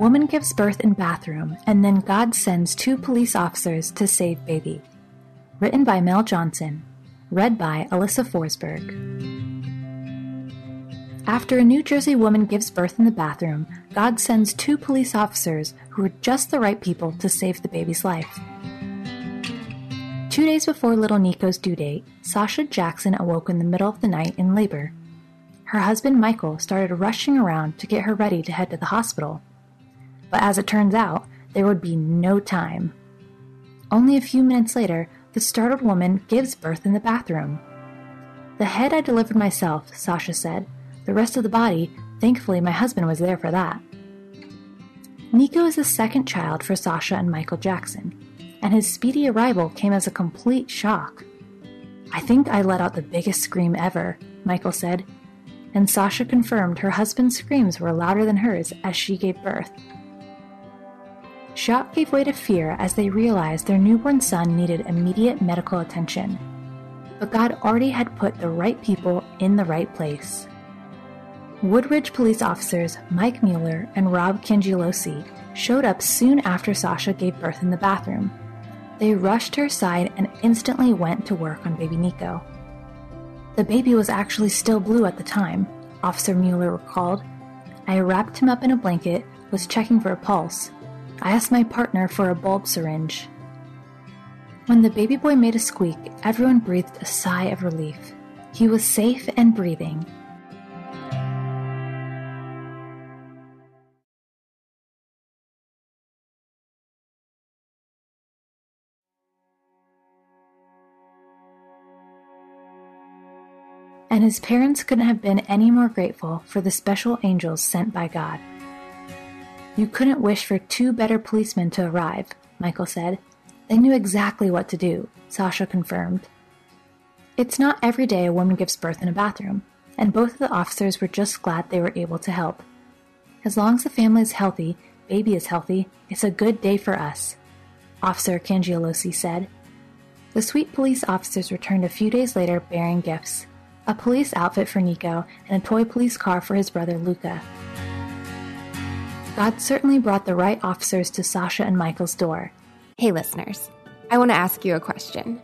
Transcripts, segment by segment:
Woman gives birth in bathroom, and then God sends two police officers to save baby. Written by Mel Johnson. Read by Alyssa Forsberg. After a New Jersey woman gives birth in the bathroom, God sends two police officers who are just the right people to save the baby's life. Two days before little Nico's due date, Sasha Jackson awoke in the middle of the night in labor. Her husband Michael started rushing around to get her ready to head to the hospital. But as it turns out, there would be no time. Only a few minutes later, the startled woman gives birth in the bathroom. The head I delivered myself, Sasha said. The rest of the body, thankfully, my husband was there for that. Nico is the second child for Sasha and Michael Jackson, and his speedy arrival came as a complete shock. I think I let out the biggest scream ever, Michael said, and Sasha confirmed her husband's screams were louder than hers as she gave birth. Shock gave way to fear as they realized their newborn son needed immediate medical attention. But God already had put the right people in the right place. Woodbridge police officers Mike Mueller and Rob Cangelosi showed up soon after Sasha gave birth in the bathroom. They rushed her side and instantly went to work on baby Nico. The baby was actually still blue at the time, Officer Mueller recalled. I wrapped him up in a blanket, was checking for a pulse, I asked my partner for a bulb syringe. When the baby boy made a squeak, everyone breathed a sigh of relief. He was safe and breathing. And his parents couldn't have been any more grateful for the special angels sent by God. You couldn't wish for two better policemen to arrive, Michael said. They knew exactly what to do, Sasha confirmed. It's not every day a woman gives birth in a bathroom, and both of the officers were just glad they were able to help. As long as the family is healthy, baby is healthy, it's a good day for us, Officer Cangelosi said. The sweet police officers returned a few days later bearing gifts a police outfit for Nico and a toy police car for his brother Luca. God certainly brought the right officers to Sasha and Michael's door. Hey, listeners, I want to ask you a question.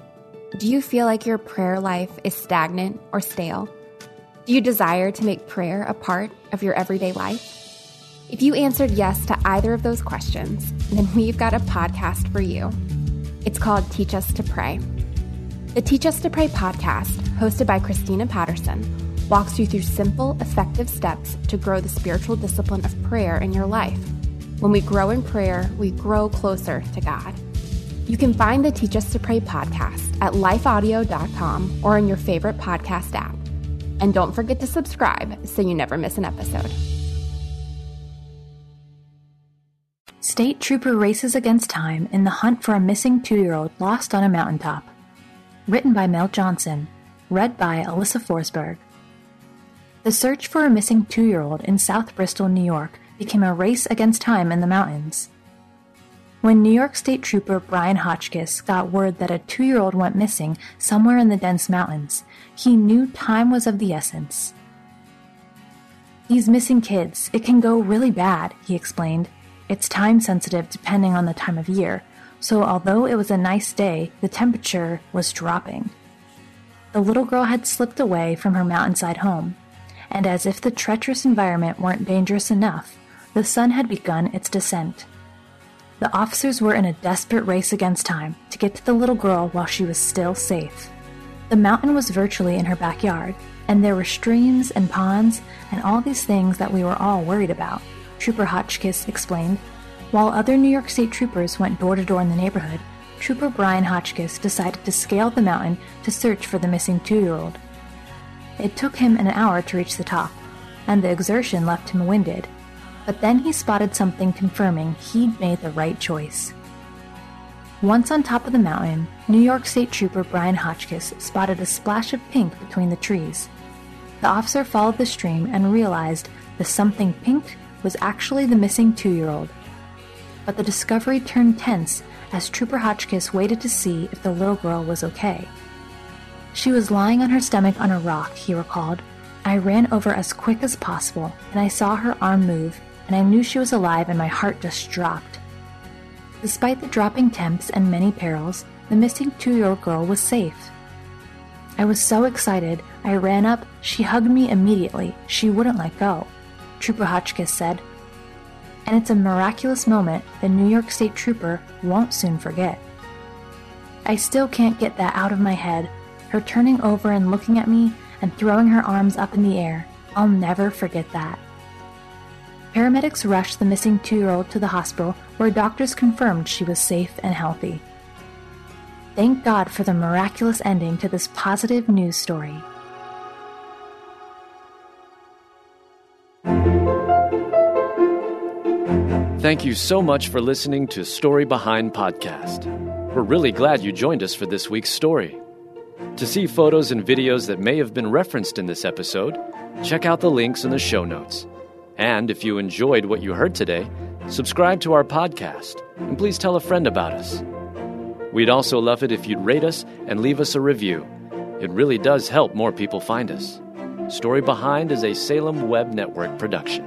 Do you feel like your prayer life is stagnant or stale? Do you desire to make prayer a part of your everyday life? If you answered yes to either of those questions, then we've got a podcast for you. It's called Teach Us to Pray. The Teach Us to Pray podcast, hosted by Christina Patterson, walks you through simple, effective steps to grow the spiritual discipline of prayer in your life. When we grow in prayer, we grow closer to God. You can find the Teach Us to Pray podcast at lifeaudio.com or in your favorite podcast app. And don't forget to subscribe so you never miss an episode. State Trooper races against time in the hunt for a missing two year old lost on a mountaintop. Written by Mel Johnson. Read by Alyssa Forsberg. The search for a missing two year old in South Bristol, New York became a race against time in the mountains. When New York State Trooper Brian Hotchkiss got word that a two year old went missing somewhere in the dense mountains, he knew time was of the essence. These missing kids, it can go really bad, he explained. It's time sensitive depending on the time of year, so although it was a nice day, the temperature was dropping. The little girl had slipped away from her mountainside home and as if the treacherous environment weren't dangerous enough, the sun had begun its descent. The officers were in a desperate race against time to get to the little girl while she was still safe. The mountain was virtually in her backyard, and there were streams and ponds and all these things that we were all worried about, Trooper Hotchkiss explained. While other New York State troopers went door to door in the neighborhood, Trooper Brian Hotchkiss decided to scale the mountain to search for the missing two year old. It took him an hour to reach the top, and the exertion left him winded. But then he spotted something confirming he'd made the right choice. Once on top of the mountain, New York State Trooper Brian Hotchkiss spotted a splash of pink between the trees. The officer followed the stream and realized the something pink was actually the missing two year old. But the discovery turned tense as Trooper Hotchkiss waited to see if the little girl was okay. She was lying on her stomach on a rock, he recalled. I ran over as quick as possible, and I saw her arm move, and I knew she was alive, and my heart just dropped. Despite the dropping temps and many perils, the missing two year old girl was safe. I was so excited, I ran up, she hugged me immediately, she wouldn't let go, Trooper Hotchkiss said. And it's a miraculous moment the New York State Trooper won't soon forget. I still can't get that out of my head, her turning over and looking at me and throwing her arms up in the air. I'll never forget that. Paramedics rushed the missing two year old to the hospital where doctors confirmed she was safe and healthy. Thank God for the miraculous ending to this positive news story. Thank you so much for listening to Story Behind Podcast. We're really glad you joined us for this week's story. To see photos and videos that may have been referenced in this episode, check out the links in the show notes. And if you enjoyed what you heard today, subscribe to our podcast and please tell a friend about us. We'd also love it if you'd rate us and leave us a review. It really does help more people find us. Story Behind is a Salem Web Network production.